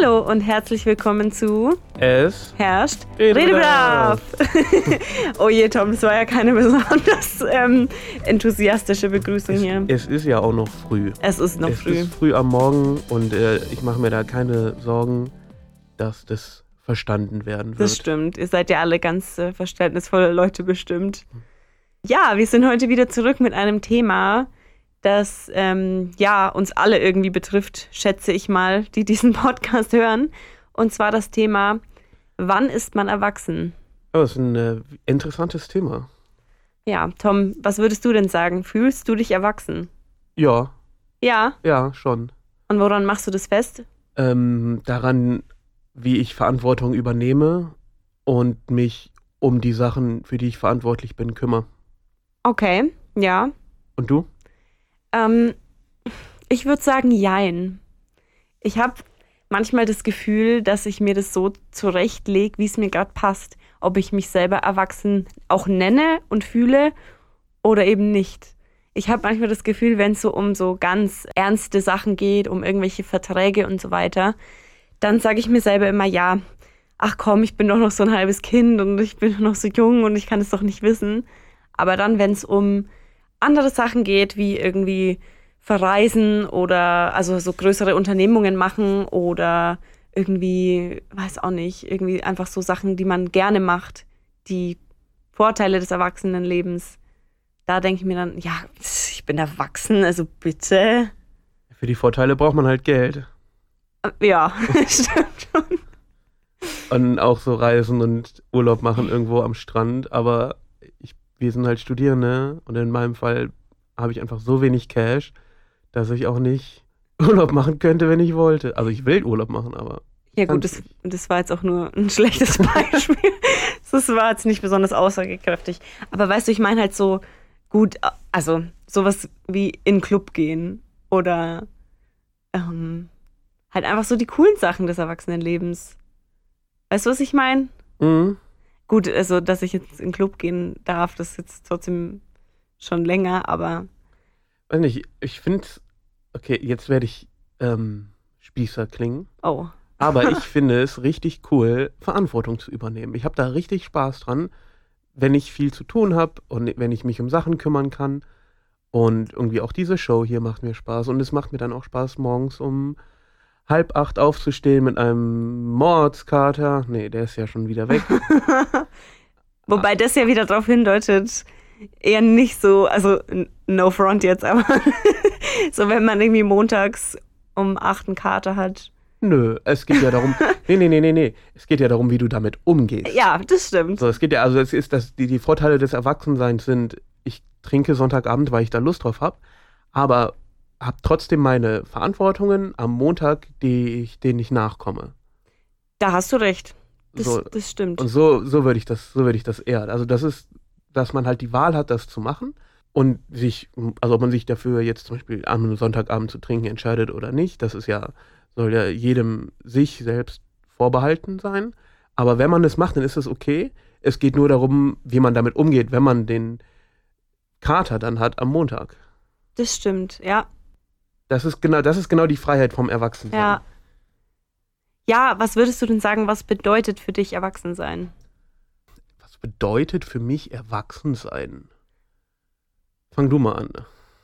Hallo und herzlich willkommen zu Es Herrscht Redebedarf. Oh je, Tom, das war ja keine besonders ähm, enthusiastische Begrüßung es, hier. es ist ja auch noch früh. Es ist noch es früh. ist früh am Morgen und äh, ich mache mir da keine Sorgen, dass das verstanden werden wird. Das stimmt. Ihr seid ja alle ganz äh, verständnisvolle Leute bestimmt. Ja, wir sind heute wieder zurück mit einem Thema, das ähm, ja uns alle irgendwie betrifft, schätze ich mal, die diesen Podcast hören. Und zwar das Thema: Wann ist man erwachsen? Aber es ist ein äh, interessantes Thema. Ja, Tom, was würdest du denn sagen? Fühlst du dich erwachsen? Ja, Ja. ja, schon. Und woran machst du das fest? Ähm, daran, wie ich Verantwortung übernehme und mich um die Sachen, für die ich verantwortlich bin, kümmere. Okay, ja. Und du? Ähm, ich würde sagen, jein. Ich habe manchmal das Gefühl, dass ich mir das so zurechtlege, wie es mir gerade passt. Ob ich mich selber erwachsen auch nenne und fühle oder eben nicht. Ich habe manchmal das Gefühl, wenn es so um so ganz ernste Sachen geht, um irgendwelche Verträge und so weiter, dann sage ich mir selber immer, ja, ach komm, ich bin doch noch so ein halbes Kind und ich bin noch so jung und ich kann es doch nicht wissen. Aber dann, wenn es um andere Sachen geht, wie irgendwie verreisen oder also so größere Unternehmungen machen oder irgendwie, weiß auch nicht, irgendwie einfach so Sachen, die man gerne macht, die Vorteile des Erwachsenenlebens. Da denke ich mir dann, ja, ich bin erwachsen, also bitte. Für die Vorteile braucht man halt Geld. Äh, Ja, stimmt schon. Und auch so reisen und Urlaub machen irgendwo am Strand. Aber wir sind halt Studierende und in meinem Fall habe ich einfach so wenig Cash, dass ich auch nicht Urlaub machen könnte, wenn ich wollte. Also ich will Urlaub machen, aber Ja gut, das, das war jetzt auch nur ein schlechtes Beispiel. das war jetzt nicht besonders aussagekräftig. Aber weißt du, ich meine halt so gut, also sowas wie in den Club gehen oder ähm, halt einfach so die coolen Sachen des Erwachsenenlebens. Weißt du, was ich meine? mhm. Gut, also dass ich jetzt in den Club gehen darf, das ist jetzt trotzdem schon länger, aber weiß nicht, ich finde, okay, jetzt werde ich ähm, Spießer klingen. oh, Aber ich finde es richtig cool, Verantwortung zu übernehmen. Ich habe da richtig Spaß dran, wenn ich viel zu tun habe und wenn ich mich um Sachen kümmern kann. Und irgendwie auch diese Show hier macht mir Spaß. Und es macht mir dann auch Spaß, morgens um halb acht aufzustehen mit einem Mordskater. Nee, der ist ja schon wieder weg. Wobei das ja wieder darauf hindeutet, eher nicht so, also no front jetzt, aber so wenn man irgendwie montags um 8 einen Kater hat. Nö, es geht ja darum. Nee, nee, nee, nee, nee. Es geht ja darum, wie du damit umgehst. Ja, das stimmt. So, es geht ja, also es ist das, die, die Vorteile des Erwachsenseins sind, ich trinke Sonntagabend, weil ich da Lust drauf habe, aber habe trotzdem meine Verantwortungen am Montag, die ich, denen ich nachkomme. Da hast du recht. Das, So, das stimmt. und so, so würde ich das, so würde ich das eher. Also das ist, dass man halt die Wahl hat, das zu machen und sich, also ob man sich dafür jetzt zum Beispiel am Sonntagabend zu trinken entscheidet oder nicht, das ist ja, soll ja jedem sich selbst vorbehalten sein. Aber wenn man das macht, dann ist es okay. Es geht nur darum, wie man damit umgeht, wenn man den Kater dann hat am Montag. Das stimmt, ja. Das ist genau, das ist genau die Freiheit vom Erwachsensein. Ja. Ja, was würdest du denn sagen, was bedeutet für dich Erwachsensein? Was bedeutet für mich Erwachsensein? Fang du mal an.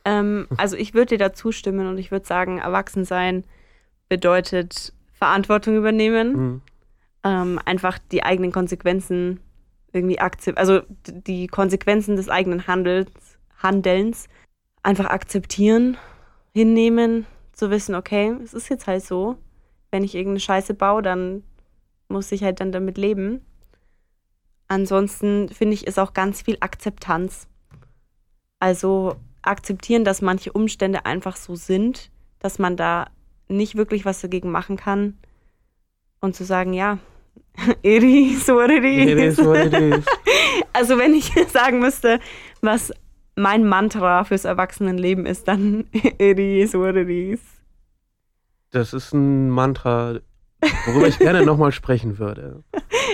Ähm, also ich würde dir da zustimmen und ich würde sagen, Erwachsensein bedeutet Verantwortung übernehmen. Hm. ähm, einfach die eigenen Konsequenzen irgendwie akzeptieren, also die Konsequenzen des eigenen Handels, Handelns einfach akzeptieren, hinnehmen, zu wissen, okay, es ist jetzt halt so, wenn ich irgendeine Scheiße baue, dann muss ich halt dann damit leben. Ansonsten finde ich, ist auch ganz viel Akzeptanz. Also akzeptieren, dass manche Umstände einfach so sind, dass man da nicht wirklich was dagegen machen kann und zu sagen, ja, it is what it is. It is what it is. Also wenn ich sagen müsste, was mein Mantra fürs Erwachsenenleben ist, dann it is what it is. Das ist ein Mantra, worüber ich gerne nochmal sprechen würde.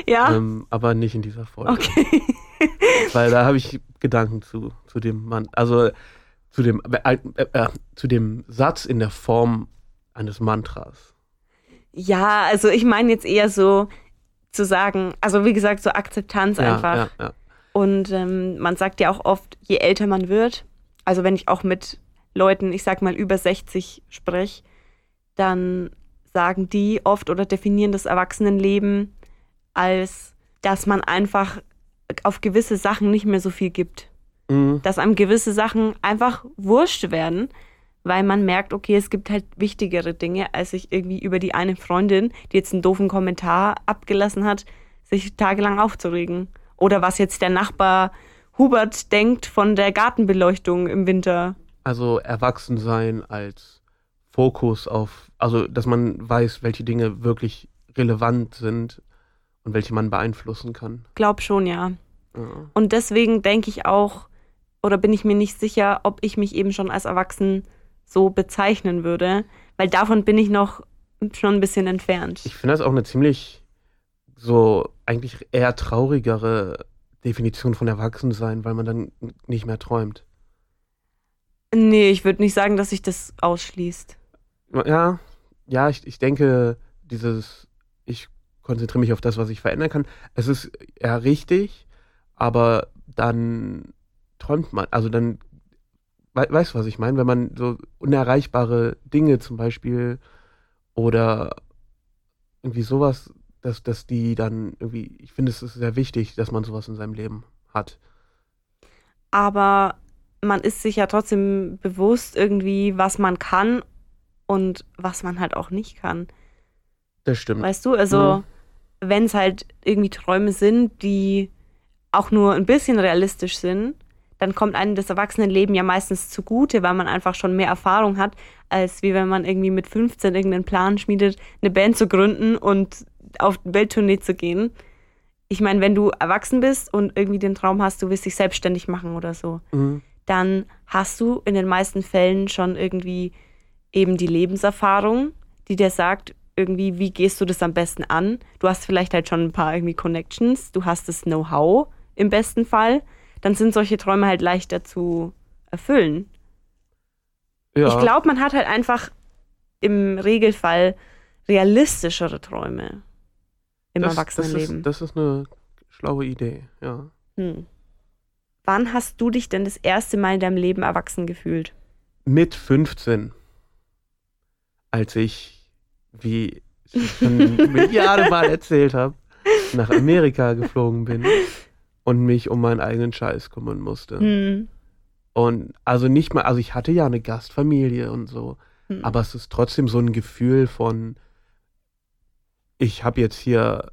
Ja, Ähm, aber nicht in dieser Folge. okay. Weil da habe ich Gedanken zu, zu dem Mann. Also zu dem, äh, äh, äh, zu dem Satz in der Form eines Mantras. Ja, also ich meine jetzt eher so zu sagen, also wie gesagt, so Akzeptanz Ja, einfach. ja, ja. Und ähm, man sagt ja auch oft, je älter man wird, also wenn ich auch mit Leuten, ich sag mal über 60 spreche, dann sagen die oft oder definieren das Erwachsenenleben als, dass man einfach auf gewisse Sachen nicht mehr so viel gibt. Mhm. Dass einem gewisse Sachen einfach wurscht werden, weil man merkt, okay, es gibt halt wichtigere Dinge, als sich irgendwie über die eine Freundin, die jetzt einen doofen Kommentar abgelassen hat, sich tagelang aufzuregen. Oder was jetzt der Nachbar Hubert denkt von der Gartenbeleuchtung im Winter. Also erwachsen sein als Fokus auf, also dass man weiß, welche Dinge wirklich relevant sind und welche man beeinflussen kann. Glaub schon, ja. Ja. Und deswegen denke ich auch, oder bin ich mir nicht sicher, ob ich mich eben schon als erwachsen so bezeichnen würde, weil davon bin ich noch schon ein bisschen entfernt. Ich finde das auch eine ziemlich so eigentlich eher traurigere Definition von Erwachsensein, weil man dann nicht mehr träumt. nee, ich würde nicht sagen, dass sich das ausschließt. Ja, ja, ich, ich denke, dieses, ich konzentriere mich auf das, was ich verändern kann. Es ist ja richtig, aber dann träumt man, also dann, we, weißt du, was ich meine? Wenn man so unerreichbare Dinge zum Beispiel oder irgendwie sowas, dass, dass die dann irgendwie, ich finde, es ist sehr wichtig, dass man sowas in seinem Leben hat. aber man ist sich ja trotzdem bewusst irgendwie, was man kann und was man halt auch nicht kann. Das stimmt. Weißt du, also Mhm. wenn es halt irgendwie Träume sind, die auch nur ein bisschen realistisch sind, dann kommt einem das Erwachsenenleben ja meistens zugute, weil man einfach schon mehr Erfahrung hat, als wie wenn man irgendwie mit 15 irgendeinen Plan schmiedet, eine Band zu gründen und auf Welttournee zu gehen. Ich meine, wenn du erwachsen bist und irgendwie den Traum hast, du willst dich selbstständig machen oder so, Mhm. dann hast du in den meisten Fällen schon irgendwie eben die Lebenserfahrung, die dir sagt, irgendwie, wie gehst du das am besten an? Du hast vielleicht halt schon ein paar irgendwie Connections, du hast das Know-how im besten Fall, dann sind solche Träume halt leichter zu erfüllen. Ja. Ich glaube, man hat halt einfach im Regelfall realistischere Träume im das, Erwachsenenleben. Das ist, das ist eine schlaue Idee, ja. Hm. Wann hast du dich denn das erste Mal in deinem Leben erwachsen gefühlt? Mit 15, als ich, wie ich schon Milliarden Mal erzählt habe, nach Amerika geflogen bin und mich um meinen eigenen Scheiß kümmern musste. Hm. Und also nicht mal, also ich hatte ja eine Gastfamilie und so, Hm. aber es ist trotzdem so ein Gefühl von, ich habe jetzt hier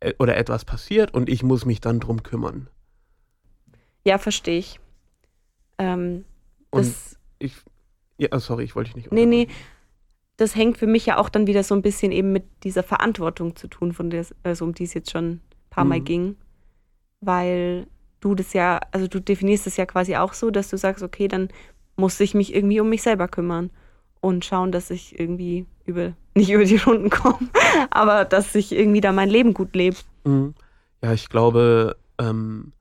äh, oder etwas passiert und ich muss mich dann drum kümmern. Ja, verstehe ich. Ähm, Und das, ich, ja, sorry, ich wollte dich nicht nee, nee, das hängt für mich ja auch dann wieder so ein bisschen eben mit dieser Verantwortung zu tun, von der, also um die es jetzt schon ein paar Mal Mhm. ging. Weil du das ja, also du definierst es ja quasi auch so, dass du sagst, okay, dann muss ich mich irgendwie um mich selber kümmern und schauen, dass ich irgendwie über, nicht über die Runden komme, aber dass ich irgendwie da mein Leben gut lebe. Mhm. Ja, ich glaube, ähm,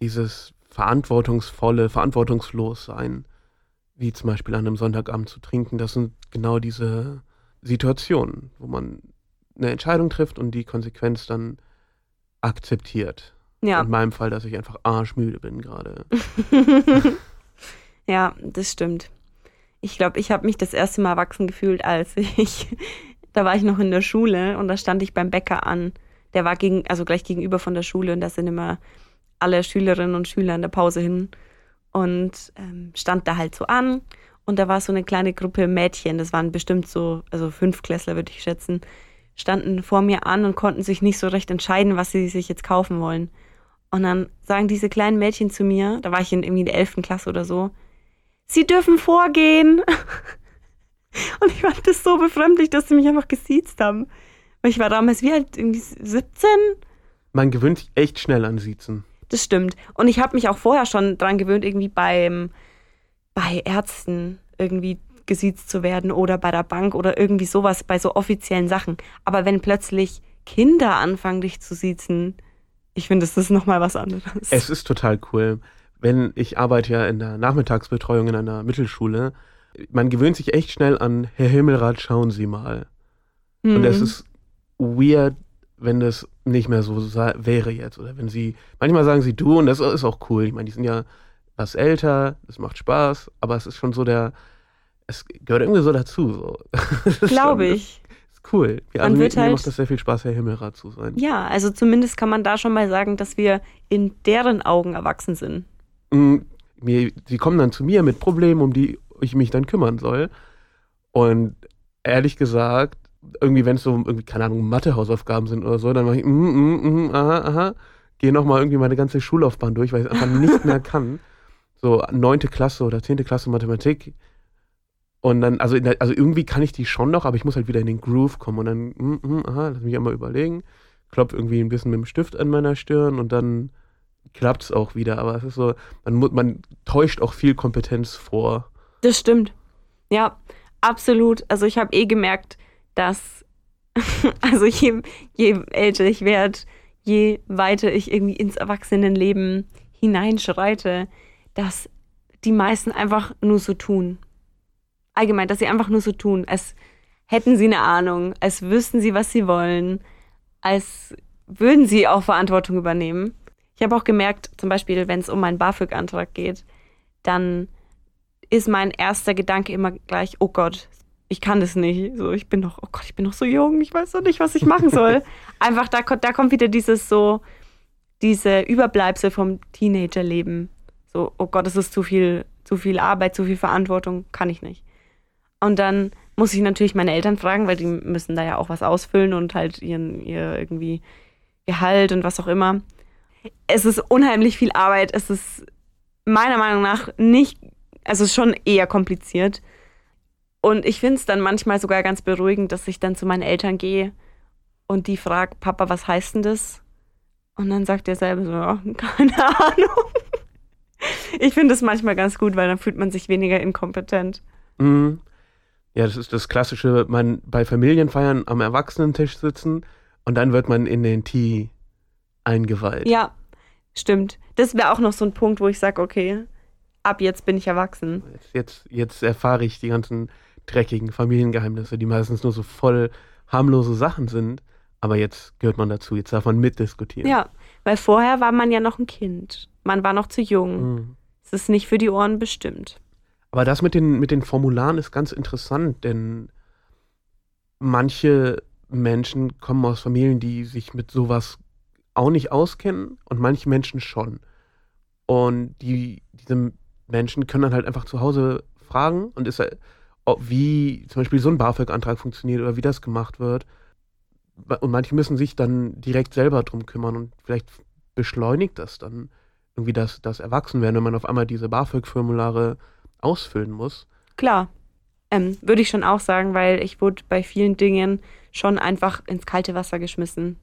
dieses verantwortungsvolle, verantwortungslos sein, wie zum Beispiel an einem Sonntagabend zu trinken, das sind genau diese Situationen, wo man eine Entscheidung trifft und die Konsequenz dann akzeptiert. Ja. In meinem Fall, dass ich einfach arschmüde bin gerade. ja, das stimmt. Ich glaube, ich habe mich das erste Mal erwachsen gefühlt, als ich, da war ich noch in der Schule und da stand ich beim Bäcker an. Der war gegen, also gleich gegenüber von der Schule und da sind immer alle Schülerinnen und Schüler in der Pause hin und ähm, stand da halt so an. Und da war so eine kleine Gruppe Mädchen, das waren bestimmt so, also fünf Klässler würde ich schätzen, standen vor mir an und konnten sich nicht so recht entscheiden, was sie sich jetzt kaufen wollen. Und dann sagen diese kleinen Mädchen zu mir, da war ich in irgendwie der 11. Klasse oder so, sie dürfen vorgehen. Und ich fand das so befremdlich, dass sie mich einfach gesiezt haben. Weil ich war damals wie alt, irgendwie 17? Man gewöhnt sich echt schnell an Siezen. Das stimmt. Und ich habe mich auch vorher schon dran gewöhnt, irgendwie beim, bei Ärzten irgendwie gesiezt zu werden oder bei der Bank oder irgendwie sowas, bei so offiziellen Sachen. Aber wenn plötzlich Kinder anfangen, dich zu siezen, ich finde, das ist nochmal was anderes. Es ist total cool. Wenn ich arbeite ja in der Nachmittagsbetreuung in einer Mittelschule, man gewöhnt sich echt schnell an, Herr Himmelrat, schauen Sie mal. Und Mhm. es ist weird, wenn das nicht mehr so wäre jetzt. Oder wenn sie, manchmal sagen sie du und das ist auch cool. Ich meine, die sind ja was älter, das macht Spaß, aber es ist schon so der, es gehört irgendwie so dazu. So. Glaube ich. Ist cool. Ja, Man mir, wird mir halt- macht das sehr viel Spaß, Herr Himmelrat zu sein. Ja, also zumindest kann man da schon mal sagen, dass wir in deren Augen erwachsen sind. Mm, mir, sie kommen dann zu mir mit Problemen, um die ich mich dann kümmern soll. Und ehrlich gesagt, irgendwie, wenn es so irgendwie, keine Ahnung, Mathe-Hausaufgaben sind oder so, dann mache ich, mm, mm, mm, aha, aha, gehe nochmal irgendwie meine ganze Schullaufbahn durch, weil ich es einfach nicht mehr kann. So neunte Klasse oder zehnte Klasse Mathematik. Und dann, also, der, also irgendwie kann ich die schon noch, aber ich muss halt wieder in den Groove kommen und dann, mm, mm, aha, lass mich einmal überlegen. Klopf irgendwie ein bisschen mit dem Stift an meiner Stirn und dann klappt es auch wieder. Aber es ist so, man, man täuscht auch viel Kompetenz vor. Das stimmt. Ja, absolut. Also ich habe eh gemerkt, dass, also je, je älter ich werde, je weiter ich irgendwie ins Erwachsenenleben hineinschreite, dass die meisten einfach nur so tun. Allgemein, dass sie einfach nur so tun, als hätten sie eine Ahnung, als wüssten sie, was sie wollen, als würden sie auch Verantwortung übernehmen. Ich habe auch gemerkt, zum Beispiel, wenn es um meinen BAföG-Antrag geht, dann ist mein erster Gedanke immer gleich, oh Gott, ich kann das nicht. So, ich bin noch, oh Gott, ich bin noch so jung, ich weiß doch nicht, was ich machen soll. Einfach, da, da kommt wieder dieses so, diese Überbleibsel vom Teenagerleben. So, oh Gott, es ist zu viel, zu viel Arbeit, zu viel Verantwortung, kann ich nicht. Und dann muss ich natürlich meine Eltern fragen, weil die müssen da ja auch was ausfüllen und halt ihren, ihr irgendwie Gehalt und was auch immer. Es ist unheimlich viel Arbeit. Es ist meiner Meinung nach nicht, also schon eher kompliziert. Und ich finde es dann manchmal sogar ganz beruhigend, dass ich dann zu meinen Eltern gehe und die frage, Papa, was heißt denn das? Und dann sagt er selber so, ja, keine Ahnung. Ich finde es manchmal ganz gut, weil dann fühlt man sich weniger inkompetent. Mhm. Ja, das ist das klassische, man bei Familienfeiern am Erwachsenentisch sitzen und dann wird man in den Tee eingeweiht. Ja, stimmt. Das wäre auch noch so ein Punkt, wo ich sage, okay, ab jetzt bin ich erwachsen. Jetzt, jetzt, jetzt erfahre ich die ganzen dreckigen Familiengeheimnisse, die meistens nur so voll harmlose Sachen sind. Aber jetzt gehört man dazu, jetzt darf man mitdiskutieren. Ja, weil vorher war man ja noch ein Kind. Man war noch zu jung. Mhm. Es ist nicht für die Ohren bestimmt. Aber das mit den, mit den Formularen ist ganz interessant, denn manche Menschen kommen aus Familien, die sich mit sowas auch nicht auskennen und manche Menschen schon. Und die, diese Menschen können dann halt einfach zu Hause fragen und ist halt, wie zum Beispiel so ein BAföG-Antrag funktioniert oder wie das gemacht wird. Und manche müssen sich dann direkt selber drum kümmern und vielleicht beschleunigt das dann irgendwie das, das Erwachsenwerden, wenn man auf einmal diese BAföG-Formulare ausfüllen muss. Klar, ähm, würde ich schon auch sagen, weil ich wurde bei vielen Dingen schon einfach ins kalte Wasser geschmissen.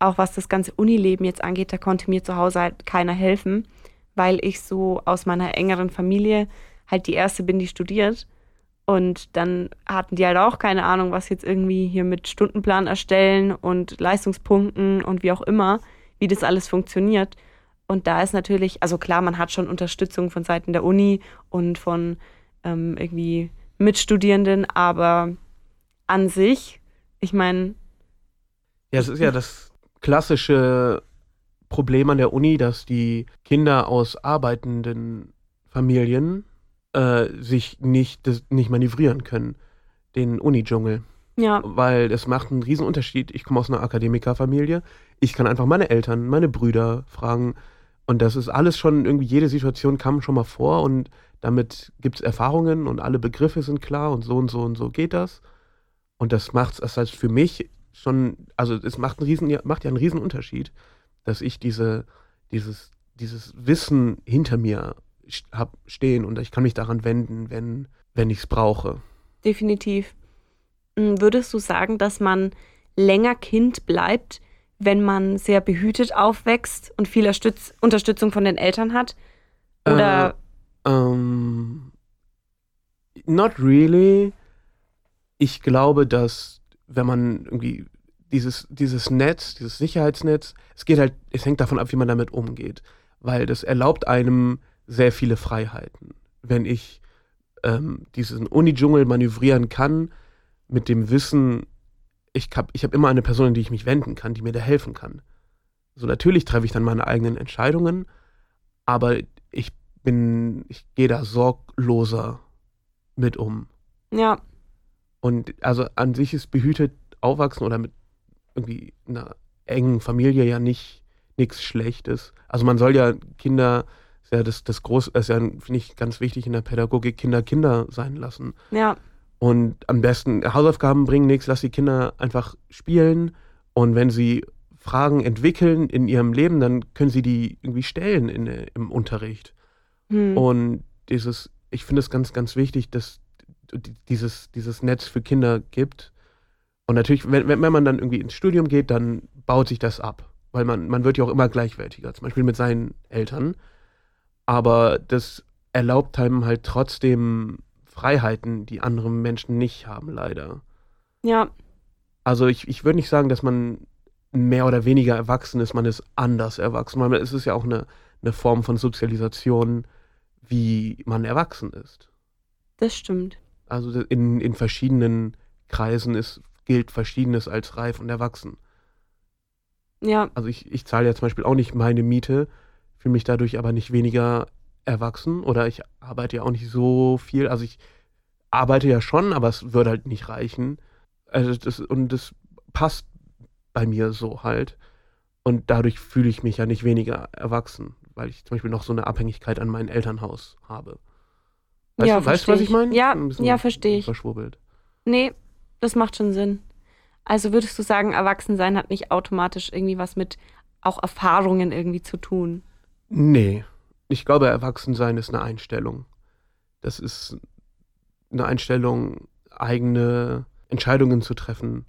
Auch was das ganze Unileben jetzt angeht, da konnte mir zu Hause halt keiner helfen, weil ich so aus meiner engeren Familie halt die erste bin, die studiert. Und dann hatten die halt auch keine Ahnung, was jetzt irgendwie hier mit Stundenplan erstellen und Leistungspunkten und wie auch immer, wie das alles funktioniert. Und da ist natürlich, also klar, man hat schon Unterstützung von Seiten der Uni und von ähm, irgendwie Mitstudierenden, aber an sich, ich meine, Ja, es ist ja das klassische Problem an der Uni, dass die Kinder aus arbeitenden Familien äh, sich nicht, das, nicht manövrieren können, den Uni-Dschungel. ja, Weil es macht einen riesen Unterschied. Ich komme aus einer Akademikerfamilie. Ich kann einfach meine Eltern, meine Brüder fragen. Und das ist alles schon, irgendwie jede Situation kam schon mal vor und damit gibt es Erfahrungen und alle Begriffe sind klar und so und so und so geht das. Und das macht es heißt für mich schon, also es macht, einen riesen, ja, macht ja einen riesen Unterschied, dass ich diese, dieses, dieses Wissen hinter mir st- hab stehen und ich kann mich daran wenden, wenn, wenn ich es brauche. definitiv. Mm, Würdest du sagen, dass man länger Kind bleibt, wenn man sehr behütet aufwächst und viel Erstütz Unterstützung von den Eltern hat? Oder Ähm, not really. Ich glaube, dass wenn man irgendwie dieses, dieses Netz, dieses Sicherheitsnetz, es geht halt, es hängt davon ab, wie man damit umgeht. Weil das erlaubt einem sehr viele Freiheiten. Wenn ich ähm, diesen Uni-Dschungel manövrieren kann, mit dem Wissen, ich habe ich hab immer eine Person, an die ich mich wenden kann, die mir da helfen kann. So natürlich treffe ich dann meine eigenen Entscheidungen, aber ich bin, ich gehe da sorgloser mit um. Ja. Und also an sich ist behütet aufwachsen oder mit irgendwie einer engen Familie ja nicht nichts Schlechtes. Also man soll ja Kinder, ist ja das, das groß, ist ja, finde ich, ganz wichtig in der Pädagogik, Kinder Kinder sein lassen. Ja. Und am besten Hausaufgaben bringen nichts, lass die Kinder einfach spielen. Und wenn sie Fragen entwickeln in ihrem Leben, dann können sie die irgendwie stellen in, im Unterricht. Hm. Und dieses, ich finde es ganz, ganz wichtig, dass dieses, dieses Netz für Kinder gibt. Und natürlich, wenn, wenn man dann irgendwie ins Studium geht, dann baut sich das ab. Weil man, man wird ja auch immer gleichwertiger, zum Beispiel mit seinen Eltern. Aber das erlaubt einem halt trotzdem Freiheiten, die andere Menschen nicht haben, leider. Ja. Also ich, ich würde nicht sagen, dass man mehr oder weniger erwachsen ist, man ist anders erwachsen. Weil es ist ja auch eine, eine Form von Sozialisation, wie man erwachsen ist. Das stimmt. Also in, in verschiedenen Kreisen ist, gilt Verschiedenes als reif und erwachsen. Ja. Also ich, ich zahle ja zum Beispiel auch nicht meine Miete, fühle mich dadurch aber nicht weniger erwachsen oder ich arbeite ja auch nicht so viel. Also ich arbeite ja schon, aber es würde halt nicht reichen. Also das, und das passt bei mir so halt. Und dadurch fühle ich mich ja nicht weniger erwachsen, weil ich zum Beispiel noch so eine Abhängigkeit an mein Elternhaus habe. Weißt, ja, du, weißt du, was ich meine? Ja, ja verstehe ich. Verschwurbelt. Nee, das macht schon Sinn. Also würdest du sagen, Erwachsensein hat nicht automatisch irgendwie was mit auch Erfahrungen irgendwie zu tun? Nee. Ich glaube, Erwachsensein ist eine Einstellung. Das ist eine Einstellung, eigene Entscheidungen zu treffen,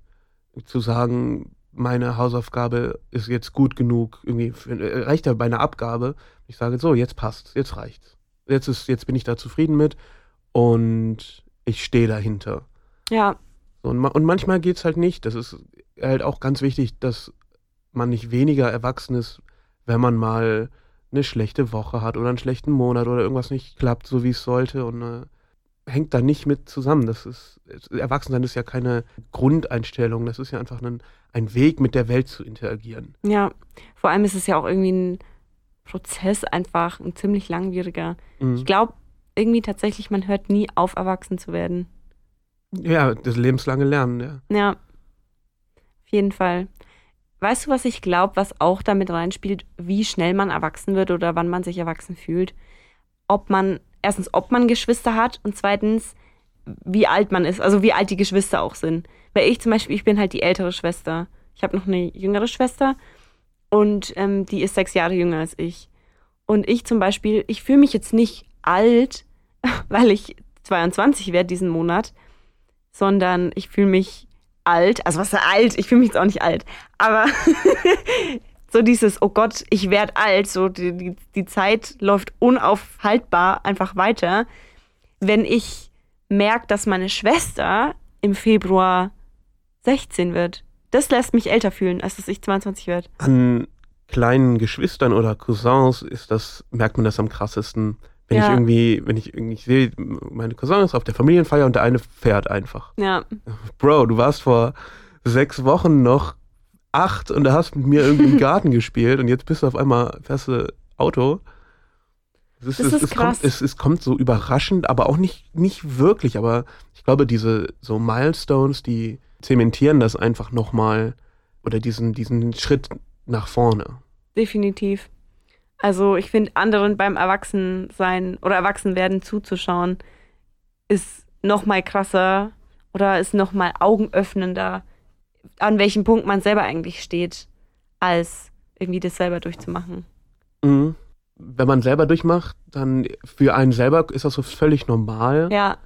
zu sagen, meine Hausaufgabe ist jetzt gut genug, irgendwie äh, reicht ja bei einer Abgabe. Ich sage so, jetzt passt, jetzt reicht's. Jetzt ist, jetzt bin ich da zufrieden mit und ich stehe dahinter. Ja. Und, und manchmal geht's halt nicht. Das ist halt auch ganz wichtig, dass man nicht weniger erwachsen ist, wenn man mal eine schlechte Woche hat oder einen schlechten Monat oder irgendwas nicht klappt, so wie es sollte und äh, hängt da nicht mit zusammen. Das ist, Erwachsensein ist ja keine Grundeinstellung, das ist ja einfach ein, ein Weg, mit der Welt zu interagieren. Ja, vor allem ist es ja auch irgendwie ein Prozess einfach, ein ziemlich langwieriger. Mhm. Ich glaube irgendwie tatsächlich, man hört nie auf, erwachsen zu werden. Ja, das lebenslange Lernen, ja. Ja, auf jeden Fall. Weißt du, was ich glaube, was auch damit reinspielt, wie schnell man erwachsen wird oder wann man sich erwachsen fühlt? Ob man erstens, ob man Geschwister hat und zweitens, wie alt man ist, also wie alt die Geschwister auch sind. Weil ich zum Beispiel, ich bin halt die ältere Schwester. Ich habe noch eine jüngere Schwester und ähm, die ist sechs Jahre jünger als ich. Und ich zum Beispiel, ich fühle mich jetzt nicht alt, weil ich 22 werde diesen Monat, sondern ich fühle mich alt. Also was ist alt? Ich fühle mich jetzt auch nicht alt. Aber so dieses, oh Gott, ich werde alt, so die, die, die Zeit läuft unaufhaltbar einfach weiter. Wenn ich merke, dass meine Schwester im Februar 16 wird, das lässt mich älter fühlen, als dass ich 22 werde. An kleinen Geschwistern oder Cousins ist das, merkt man das am krassesten. Wenn ja. ich irgendwie, wenn ich irgendwie sehe, meine Cousin ist auf der Familienfeier und der eine fährt einfach. Ja. Bro, du warst vor sechs Wochen noch acht und da hast mit mir irgendwie im Garten gespielt und jetzt bist du auf einmal fährst du Auto. Es, ist, das es, ist es, kommt, es, es, kommt so überraschend, aber auch nicht, nicht wirklich. Aber ich glaube, diese so Milestones, die zementieren das einfach nochmal oder diesen, diesen Schritt nach vorne. Definitiv. Also ich finde, anderen beim Erwachsensein oder Erwachsenwerden zuzuschauen, ist nochmal krasser oder ist nochmal augenöffnender an welchem Punkt man selber eigentlich steht, als irgendwie das selber durchzumachen. Mhm. Wenn man selber durchmacht, dann für einen selber ist das so völlig normal. Ja.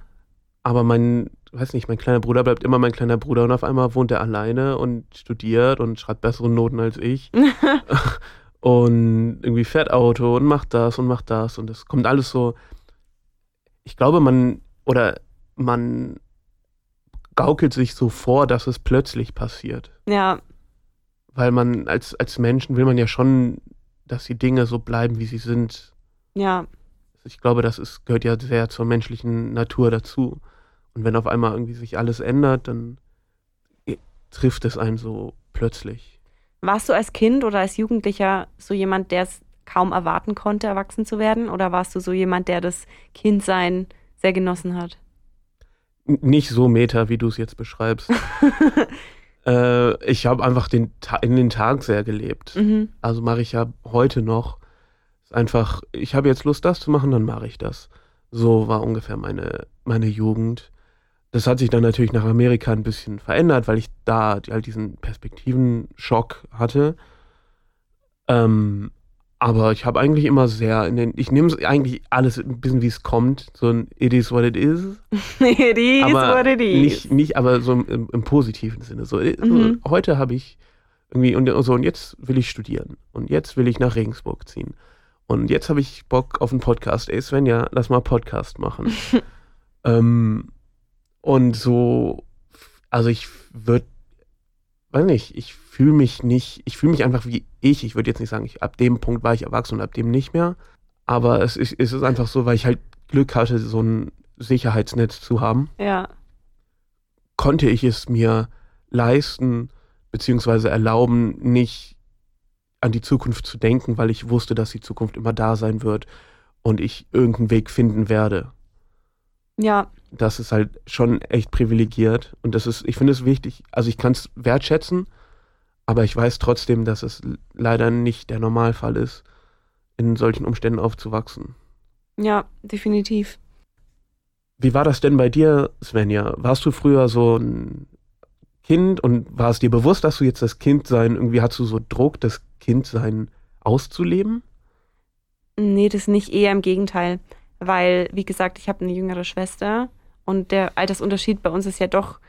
Aber mein, weiß nicht, mein kleiner Bruder bleibt immer mein kleiner Bruder und auf einmal wohnt er alleine und studiert und schreibt bessere Noten als ich. und irgendwie fährt Auto und macht das und macht das und es kommt alles so. Ich glaube, man oder man gaukelt sich so vor, dass es plötzlich passiert. Ja. Weil man als, als Menschen will man ja schon, dass die Dinge so bleiben, wie sie sind. Ja. Ich glaube, das ist, gehört ja sehr zur menschlichen Natur dazu. Und wenn auf einmal irgendwie sich alles ändert, dann trifft es einen so plötzlich. Warst du als Kind oder als Jugendlicher so jemand, der es kaum erwarten konnte, erwachsen zu werden? Oder warst du so jemand, der das Kindsein sehr genossen hat? Nicht so meta, wie du es jetzt beschreibst. äh, ich habe einfach den in den Tag sehr gelebt. Mhm. Also mache ich ja heute noch. Ist einfach, ich habe jetzt Lust, das zu machen, dann mache ich das. So war ungefähr meine, meine Jugend. Das hat sich dann natürlich nach Amerika ein bisschen verändert, weil ich da halt diesen Perspektivenschock hatte. Ähm, aber ich habe eigentlich immer sehr in den, ich nehme eigentlich alles ein bisschen wie es kommt, so ein It is what it is. it is aber what it is. Nicht, nicht aber so im, im positiven Sinne. So, äh, Mhm. so heute habe ich irgendwie und so und jetzt will ich studieren und jetzt will ich nach Regensburg ziehen und jetzt habe ich Bock auf einen Podcast. Ey Svenja, lass mal Podcast machen. ähm, und so, also ich würde, weiß nicht, ich fühle mich nicht, ich fühle mich einfach wie ich. Ich würde jetzt nicht sagen, ich, ab dem Punkt war ich erwachsen und ab dem nicht mehr. Aber es ist, es ist einfach so, weil ich halt Glück hatte, so ein Sicherheitsnetz zu haben, Ja. konnte ich es mir leisten, beziehungsweise erlauben, nicht an die Zukunft zu denken, weil ich wusste, dass die Zukunft immer da sein wird und ich irgendeinen Weg finden werde. Ja. Das ist halt schon echt privilegiert und das ist, ich finde es wichtig, also ich kann es wertschätzen, aber ich weiß trotzdem, dass es leider nicht der Normalfall ist, in solchen Umständen aufzuwachsen. Ja, definitiv. Wie war das denn bei dir, Svenja? Warst du früher so ein Kind und war es dir bewusst, dass du jetzt das Kindsein, irgendwie hattest du so Druck, das Kindsein auszuleben? Nee, das nicht, eher im Gegenteil. Weil, wie gesagt, ich habe eine jüngere Schwester und der Altersunterschied bei uns ist ja doch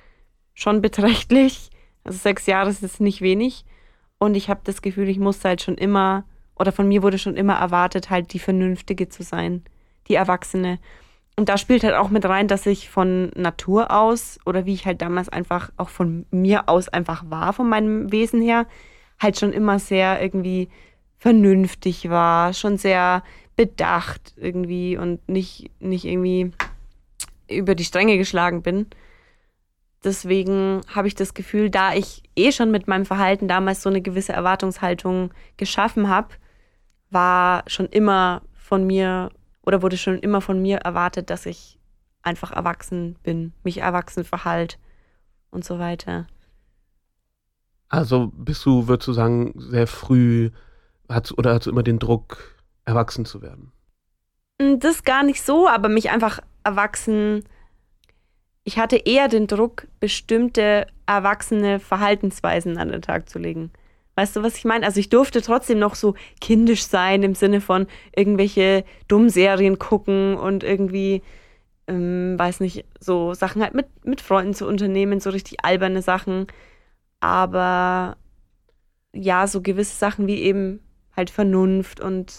schon beträchtlich. Also sechs Jahre ist jetzt nicht wenig. Und ich habe das Gefühl, ich musste halt schon immer, oder von mir wurde schon immer erwartet, halt die Vernünftige zu sein, die Erwachsene. Und da spielt halt auch mit rein, dass ich von Natur aus oder wie ich halt damals einfach auch von mir aus einfach war, von meinem Wesen her, halt schon immer sehr irgendwie vernünftig war, schon sehr bedacht irgendwie und nicht, nicht irgendwie über die Stränge geschlagen bin. Deswegen habe ich das Gefühl, da ich eh schon mit meinem Verhalten damals so eine gewisse Erwartungshaltung geschaffen habe, war schon immer von mir oder wurde schon immer von mir erwartet, dass ich einfach erwachsen bin, mich erwachsen verhalt und so weiter. Also bist du, würdest du sagen, sehr früh hat, oder hast du immer den Druck, erwachsen zu werden? Mm, Das gar nicht so, aber mich einfach erwachsen. Ich hatte eher den Druck, bestimmte erwachsene Verhaltensweisen an den Tag zu legen. Weißt du, was ich meine? Also ich durfte trotzdem noch so kindisch sein im Sinne von irgendwelche Dummserien gucken und irgendwie, ähm, weiß nicht, so Sachen halt mit, mit Freunden zu unternehmen, so richtig alberne Sachen. Aber ja, so gewisse Sachen wie eben halt Vernunft und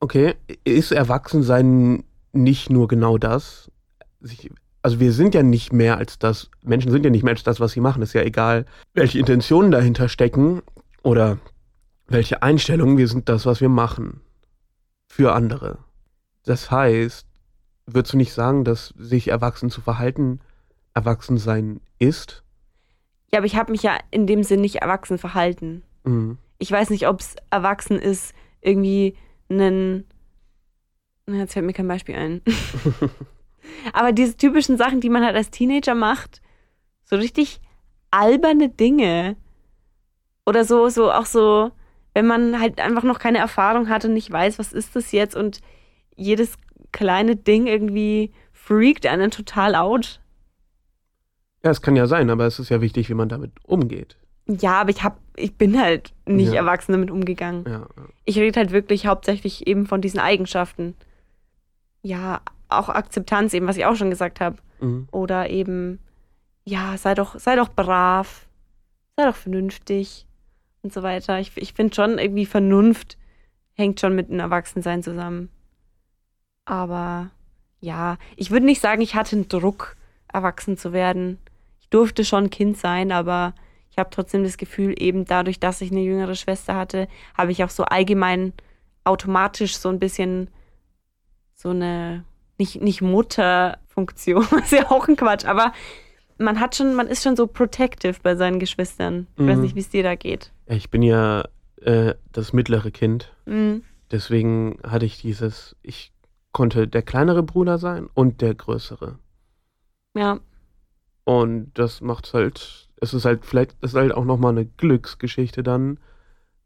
Okay, ist Erwachsensein nicht nur genau das? Also wir sind ja nicht mehr als das, Menschen sind ja nicht mehr als das, was sie machen. Ist ja egal, welche Intentionen dahinter stecken oder welche Einstellungen, wir sind das, was wir machen. Für andere. Das heißt, würdest du nicht sagen, dass sich erwachsen zu verhalten erwachsen sein ist? Ja, aber ich habe mich ja in dem Sinn nicht erwachsen verhalten. Mhm. Ich weiß nicht, ob es erwachsen ist, irgendwie einen. Na, Jetzt fällt mir kein Beispiel ein. aber diese typischen Sachen, die man halt als Teenager macht, so richtig alberne Dinge. Oder so, so auch so, wenn man halt einfach noch keine Erfahrung hat und nicht weiß, was ist das jetzt und jedes kleine Ding irgendwie freakt einen total out. Ja, es kann ja sein, aber es ist ja wichtig, wie man damit umgeht. Ja, aber ich hab, ich bin halt nicht Ja. erwachsen damit umgegangen. Ja, ja. Ich rede halt wirklich hauptsächlich eben von diesen Eigenschaften. Ja, auch Akzeptanz, eben, was ich auch schon gesagt habe. Mhm. Oder eben, ja, sei doch, sei doch brav, sei doch vernünftig und so weiter. Ich, ich finde schon irgendwie Vernunft hängt schon mit einem Erwachsensein zusammen. Aber ja, ich würde nicht sagen, ich hatte einen Druck, erwachsen zu werden. Ich durfte schon Kind sein, aber ich habe trotzdem das Gefühl, eben dadurch, dass ich eine jüngere Schwester hatte, habe ich auch so allgemein automatisch so ein bisschen so eine, nicht, nicht Mutterfunktion, ist ja auch ein Quatsch, aber man hat schon, man ist schon so protective bei seinen Geschwistern. Ich weiß Mhm. nicht, wie es dir da geht. Ich bin ja äh, das mittlere Kind. Mhm. Deswegen hatte ich dieses, ich konnte der kleinere Bruder sein und der größere. Ja, Und das macht's halt, es ist halt vielleicht, es ist halt auch nochmal eine Glücksgeschichte dann,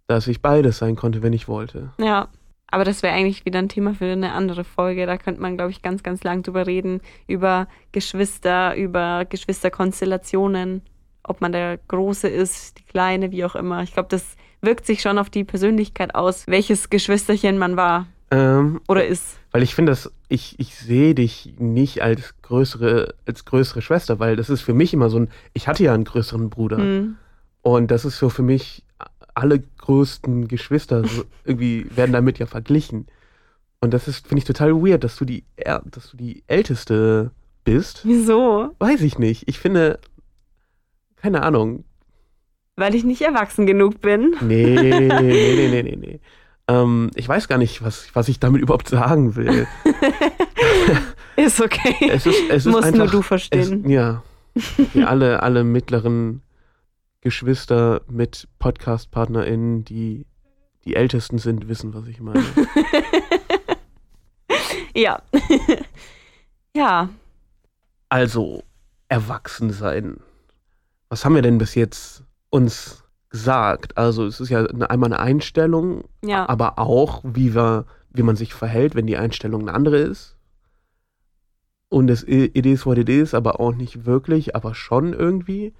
dass ich beides sein konnte, wenn ich wollte. ja. Aber das wäre eigentlich wieder ein Thema für eine andere Folge. Da könnte man, glaube ich, ganz, ganz lang drüber reden. Über Geschwister, über Geschwisterkonstellationen. Ob man der Große ist, die Kleine, wie auch immer. Ich glaube, das wirkt sich schon auf die Persönlichkeit aus, welches Geschwisterchen man war Ähm, oder ist. weil ich finde, dass ich, ich sehe dich nicht als größere, als größere Schwester, weil das ist für mich immer so ein, ich hatte ja einen größeren Bruder. Hm. Und das ist so für mich, alle größten Geschwister so, irgendwie werden damit ja verglichen. Und das ist, finde ich, total weird, dass du die, dass du die Älteste bist. Wieso? Weiß ich nicht. Ich finde, keine Ahnung. Weil ich nicht erwachsen genug bin. Nee, nee, nee, nee, nee, nee. Ähm, ich weiß gar nicht, was, was ich damit überhaupt sagen will. Ist okay. Es ist, es ist Musst einfach, nur du es, verstehen. ja. Wir alle, alle mittleren Geschwister mit Podcast-PartnerInnen, die die ältesten sind, wissen, was ich meine. Ja. ja. Also, erwachsen sein. Was haben wir denn bis jetzt uns gesagt? Also, es ist ja einmal eine Einstellung, Ja. aber auch, wie, wir, wie man sich verhält, wenn die Einstellung eine andere ist. Und das It is what it is, aber auch nicht wirklich, aber schon irgendwie.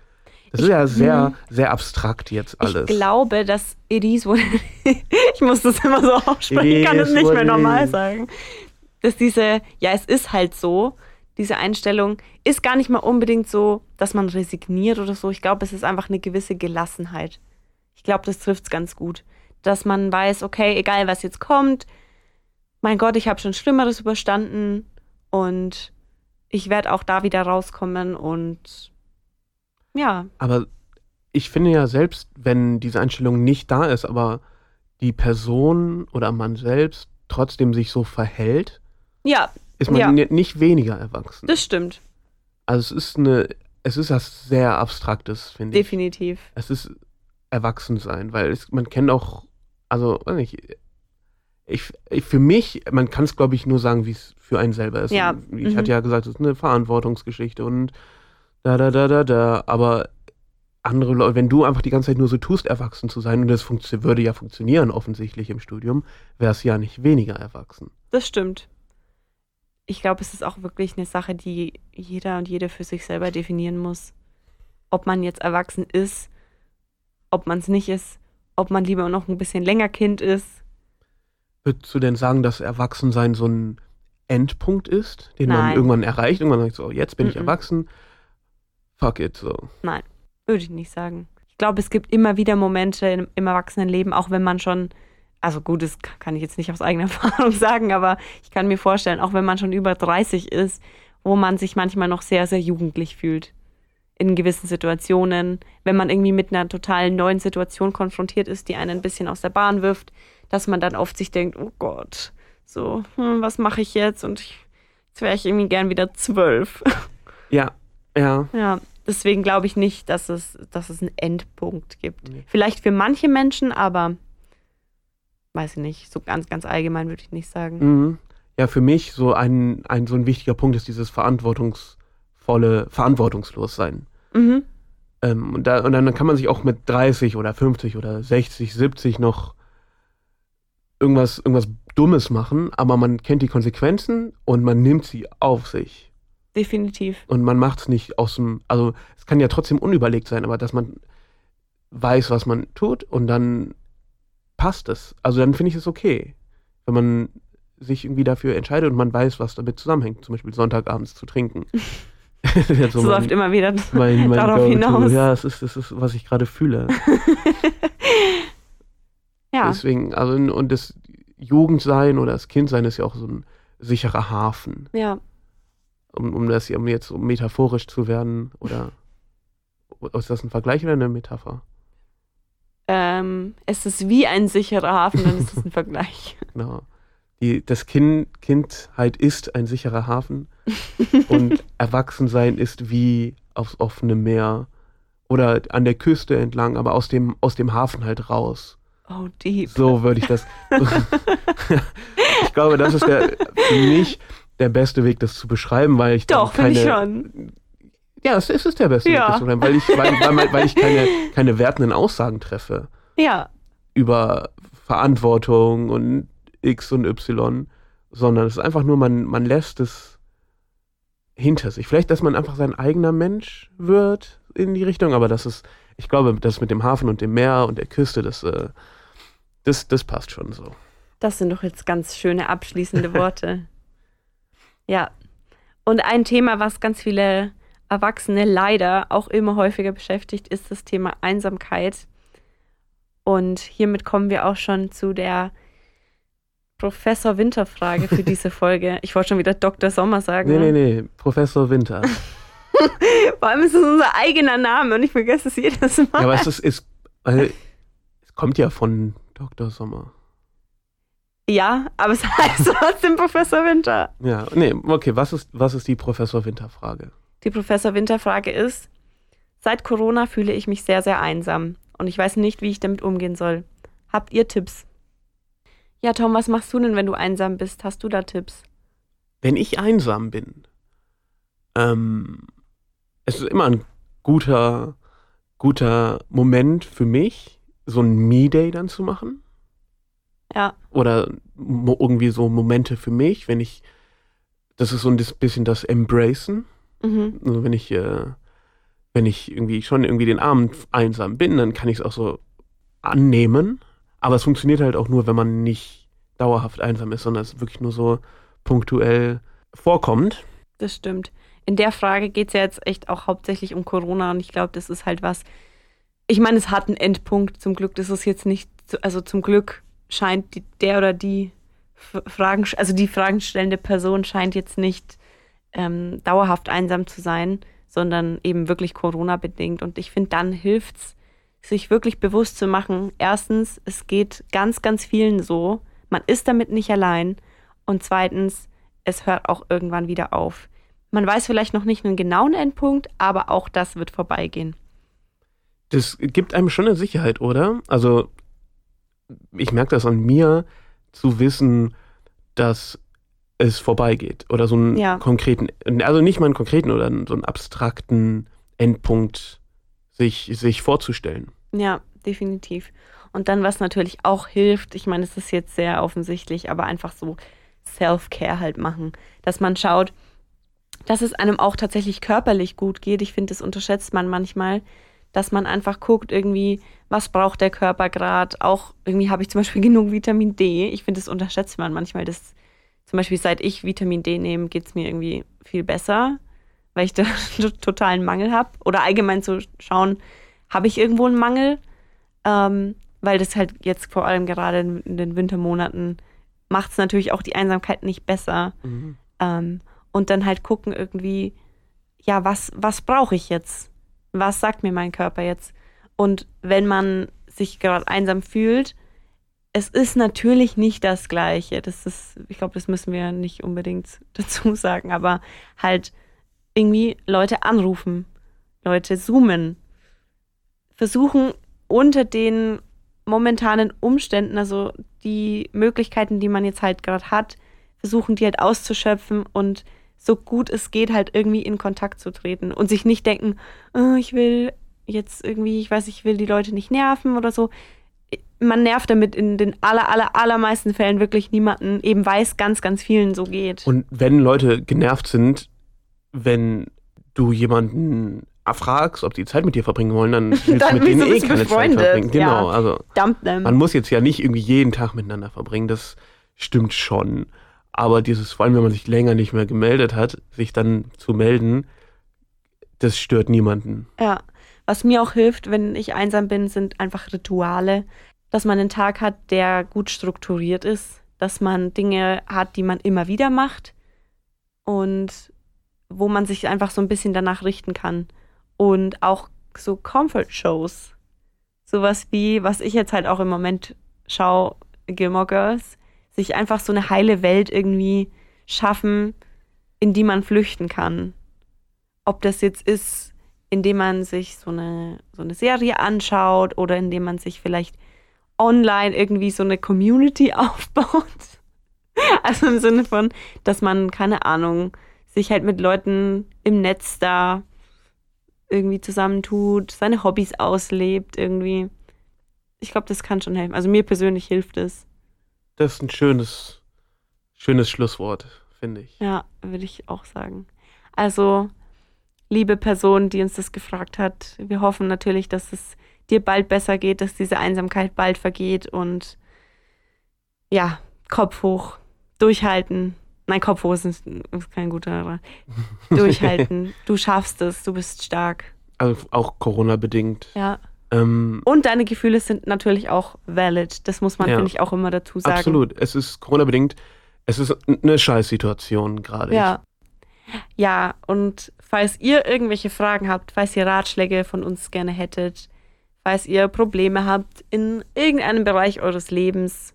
Das ist Ich- ja sehr, sehr abstrakt jetzt alles. Ich glaube, dass it is what Ich muss das immer so aussprechen, ich kann It es is nicht mehr it normal is. sagen. Dass diese, ja, es ist halt so, diese Einstellung ist gar nicht mal unbedingt so, dass man resigniert oder so. Ich glaube, es ist einfach eine gewisse Gelassenheit. Ich glaube, das trifft es ganz gut. Dass man weiß, okay, egal was jetzt kommt, mein Gott, ich habe schon Schlimmeres überstanden und ich werde auch da wieder rauskommen und ja, Aber ich finde ja selbst, wenn diese Einstellung nicht da ist, aber die Person oder man selbst trotzdem sich so verhält, ja, ist man Ja. ni- nicht weniger erwachsen. das stimmt. also es ist eine, es ist was sehr Abstraktes, finde ich. Definitiv. Es ist Erwachsensein, weil es, man kennt auch, also weiß nicht, ich, ich für mich, man kann es glaube ich nur sagen, wie es für einen selber ist. Ja, Und Ich mhm. hatte ja gesagt, es ist eine Verantwortungsgeschichte und da, da, da, da, da, aber andere Leute, wenn du einfach die ganze Zeit nur so tust, erwachsen zu sein, und das würde ja funktionieren offensichtlich im Studium, wäre es ja nicht weniger erwachsen. Das stimmt. Ich glaube, es ist auch wirklich eine Sache, die jeder und jede für sich selber definieren muss. Ob man jetzt erwachsen ist, ob man es nicht ist, ob man lieber noch ein bisschen länger Kind ist. Würdest du denn sagen, dass Erwachsensein so ein Endpunkt ist, den man Nein. irgendwann erreicht? Irgendwann sagt so, jetzt bin ich Mhm. erwachsen, fuck it, so. Nein, würde ich nicht sagen. Ich glaube, es gibt immer wieder Momente im, im Erwachsenenleben, auch wenn man schon, also gut, das kann ich jetzt nicht aus eigener Erfahrung sagen, aber ich kann mir vorstellen, auch wenn man schon über 30 ist, wo man sich manchmal noch sehr, sehr jugendlich fühlt. In gewissen Situationen, wenn man irgendwie mit einer total neuen Situation konfrontiert ist, die einen ein bisschen aus der Bahn wirft, dass man dann oft sich denkt, oh Gott, so, hm, was mache ich jetzt? Und ich, jetzt wäre ich irgendwie gern wieder zwölf. Ja, ja. Ja, deswegen glaube ich nicht, dass es, dass es einen Endpunkt gibt. Nee. Vielleicht für manche Menschen, aber weiß ich nicht, so ganz, ganz allgemein würde ich nicht sagen. Mhm. Ja, für mich so ein, ein, so ein wichtiger Punkt ist dieses verantwortungsvolle, verantwortungslos sein. Mhm. Ähm, und, da, und dann kann man sich auch mit 30 oder 50 oder 60, 70 noch irgendwas, irgendwas Dummes machen, aber man kennt die Konsequenzen und man nimmt sie auf sich. Definitiv. Und man macht es nicht aus dem, also es kann ja trotzdem unüberlegt sein, aber dass man weiß, was man tut und dann passt es. Also dann finde ich es okay, wenn man sich irgendwie dafür entscheidet und man weiß, was damit zusammenhängt. Zum Beispiel Sonntagabends zu trinken. das ist jetzt So so läuft immer wieder mein, mein darauf hinaus. Ja, es ist, es ist, was ich gerade fühle. ja, Deswegen, also und das Jugendsein oder das Kindsein ist ja auch so ein sicherer Hafen. ja. Um, um das um jetzt um metaphorisch zu werden oder ist das ein Vergleich oder eine Metapher? Ähm, es ist wie ein sicherer Hafen, dann ist es ein Vergleich. Genau. Die, das kind, Kindheit ist ein sicherer Hafen und Erwachsensein ist wie aufs offene Meer oder an der Küste entlang, aber aus dem, aus dem Hafen halt raus. Oh, deep. So würde ich das. ich glaube, das ist der, für mich der beste Weg, das zu beschreiben, weil ich Doch, dann finde ich keine, schon. Ja, es ist, es ist der beste Ja. Weg, weil ich, weil, weil, weil ich keine, keine wertenden Aussagen treffe Ja, über Verantwortung und X und Y, sondern es ist einfach nur, man, man lässt es hinter sich. Vielleicht, dass man einfach sein eigener Mensch wird in die Richtung, aber das ist, ich glaube, das mit dem Hafen und dem Meer und der Küste, das, äh, das, das passt schon so. das sind doch jetzt ganz schöne abschließende Worte. ja. Und ein Thema, was ganz viele Erwachsene leider auch immer häufiger beschäftigt, ist das Thema Einsamkeit. Und hiermit kommen wir auch schon zu der Professor Winter-Frage für diese Folge. Ich wollte schon wieder Dr. Sommer sagen. Nee, ne? nee, nee, Professor Winter. Vor allem ist es unser eigener Name und ich vergesse es jedes Mal. Ja, aber es, ist, ist, also, es kommt ja von Dr. Sommer. Ja, aber es heißt trotzdem Professor Winter. Ja, nee, okay, was ist, was ist die Professor Winter-Frage? Die Professor Winter-Frage ist: Seit Corona fühle ich mich sehr, sehr einsam und ich weiß nicht, wie ich damit umgehen soll. Habt ihr Tipps? Ja, Tom, was machst du denn, wenn du einsam bist? Hast du da Tipps? wenn ich einsam bin, ähm, es ist immer ein guter, guter Moment für mich, so ein Me-Day dann zu machen. Ja, Oder irgendwie so Momente für mich, wenn ich, das ist so ein bisschen das Embracen. Mhm. Also wenn ich, äh, wenn ich irgendwie schon irgendwie den Abend einsam bin, dann kann ich es auch so annehmen. Aber es funktioniert halt auch nur, wenn man nicht dauerhaft einsam ist, sondern es wirklich nur so punktuell vorkommt. das stimmt. In der Frage geht es ja jetzt echt auch hauptsächlich um Corona und ich glaube, das ist halt was. Ich meine, es hat einen Endpunkt. Zum Glück, das ist jetzt nicht, so- also zum Glück scheint die, der oder die Fragen, also die fragenstellende Person scheint jetzt nicht ähm, dauerhaft einsam zu sein, sondern eben wirklich Corona-bedingt. Und ich finde, dann hilft es, sich wirklich bewusst zu machen. Erstens, es geht ganz, ganz vielen so. Man ist damit nicht allein. Und zweitens, es hört auch irgendwann wieder auf. Man weiß vielleicht noch nicht einen genauen Endpunkt, aber auch das wird vorbeigehen. Das gibt einem schon eine Sicherheit, oder? Also, ich merke das an mir, zu wissen, dass es vorbeigeht. Oder so einen Ja. konkreten, also nicht mal einen konkreten oder so einen abstrakten Endpunkt sich, sich vorzustellen. Ja, definitiv. Und dann, was natürlich auch hilft, ich meine, es ist jetzt sehr offensichtlich, aber einfach so Self-Care halt machen, dass man schaut, dass es einem auch tatsächlich körperlich gut geht. Ich finde, das unterschätzt man manchmal, dass man einfach guckt, irgendwie, was braucht der Körper gerade. Auch irgendwie habe ich zum Beispiel genug Vitamin D. Ich finde, das unterschätzt man manchmal. Das, zum Beispiel, seit ich Vitamin D nehme, geht es mir irgendwie viel besser, weil ich da totalen Mangel habe. Oder allgemein zu schauen, habe ich irgendwo einen Mangel? Ähm, weil das halt jetzt vor allem gerade in, den Wintermonaten macht es natürlich auch die Einsamkeit nicht besser. Ähm, und dann halt gucken irgendwie, ja, was, was brauche ich jetzt? Was sagt mir mein Körper jetzt? Und wenn man sich gerade einsam fühlt, es ist natürlich nicht das Gleiche. Das ist, ich glaube, das müssen wir nicht unbedingt dazu sagen, aber halt irgendwie Leute anrufen, Leute zoomen, versuchen unter den momentanen Umständen, also die Möglichkeiten, die man jetzt halt gerade hat, versuchen die halt auszuschöpfen und so gut es geht, halt irgendwie in Kontakt zu treten und sich nicht denken, oh, ich will jetzt irgendwie, ich weiß, ich will die Leute nicht nerven oder so. Man nervt damit in den aller, aller, allermeisten Fällen wirklich niemanden, eben weil es ganz, ganz vielen so geht. Und wenn Leute genervt sind, wenn du jemanden fragst, ob die Zeit mit dir verbringen wollen, dann willst du Dann mit denen eh du keine Zeit verbringen. Genau, Ja. also man muss jetzt ja nicht irgendwie jeden Tag miteinander verbringen, das stimmt schon. Aber dieses, vor allem wenn man sich länger nicht mehr gemeldet hat, sich dann zu melden, das stört niemanden. Ja, was mir auch hilft, wenn ich einsam bin, sind einfach Rituale, dass man einen Tag hat, der gut strukturiert ist, dass man Dinge hat, die man immer wieder macht und wo man sich einfach so ein bisschen danach richten kann. Und auch so Comfort-Shows. Sowas wie, was ich jetzt halt auch im Moment schaue, Gilmore Girls, sich einfach so eine heile Welt irgendwie schaffen, in die man flüchten kann. Ob das jetzt ist, indem man sich so eine, so eine Serie anschaut oder indem man sich vielleicht online irgendwie so eine Community aufbaut. Also im Sinne von, dass man, keine Ahnung, sich halt mit Leuten im Netz da irgendwie zusammentut, seine Hobbys auslebt irgendwie. Ich glaube, das kann schon helfen. Also mir persönlich hilft es. Das ist ein schönes, schönes Schlusswort, finde ich. Ja, würde ich auch sagen. Also, liebe Person, die uns das gefragt hat, wir hoffen natürlich, dass es dir bald besser geht, dass diese Einsamkeit bald vergeht und ja, Kopf hoch, durchhalten. Nein, Kopf hoch ist, ist kein guter Rat. Durchhalten. du schaffst es, du bist stark. Also auch Corona-bedingt. Ja. Ähm, Und deine Gefühle sind natürlich auch valid. Das muss man, Ja. finde ich, auch immer dazu sagen. absolut. Es ist Corona-bedingt. Es ist eine Scheißsituation gerade. Ja. Ja, und falls ihr irgendwelche Fragen habt, falls ihr Ratschläge von uns gerne hättet, falls ihr Probleme habt in irgendeinem Bereich eures Lebens,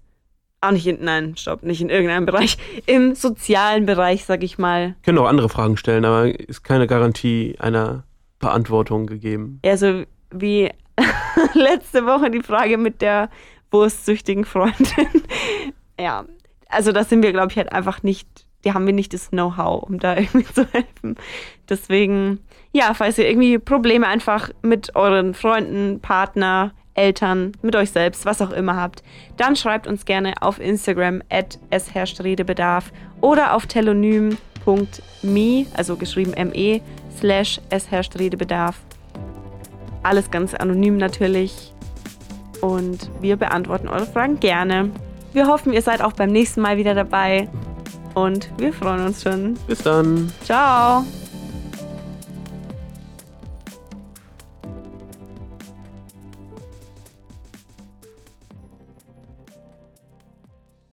auch nicht in, nein, stopp, nicht in irgendeinem Bereich, im sozialen Bereich, sag ich mal. Ich können auch andere Fragen stellen, aber ist keine Garantie einer Beantwortung gegeben. Also wie letzte Woche die Frage mit der wurstsüchtigen Freundin. ja, also da sind wir, glaube ich, halt einfach nicht, die haben wir nicht das Know-how, um da irgendwie zu helfen. Deswegen, ja, falls ihr irgendwie Probleme einfach mit euren Freunden, Partner, Eltern, mit euch selbst, was auch immer habt, dann schreibt uns gerne auf Instagram at es herrscht Redebedarf oder auf telonym.me, also geschrieben me, slash es herrscht Redebedarf. Alles ganz anonym natürlich. Und wir beantworten eure Fragen gerne. Wir hoffen, ihr seid auch beim nächsten Mal wieder dabei. Und wir freuen uns schon. Bis dann. Ciao!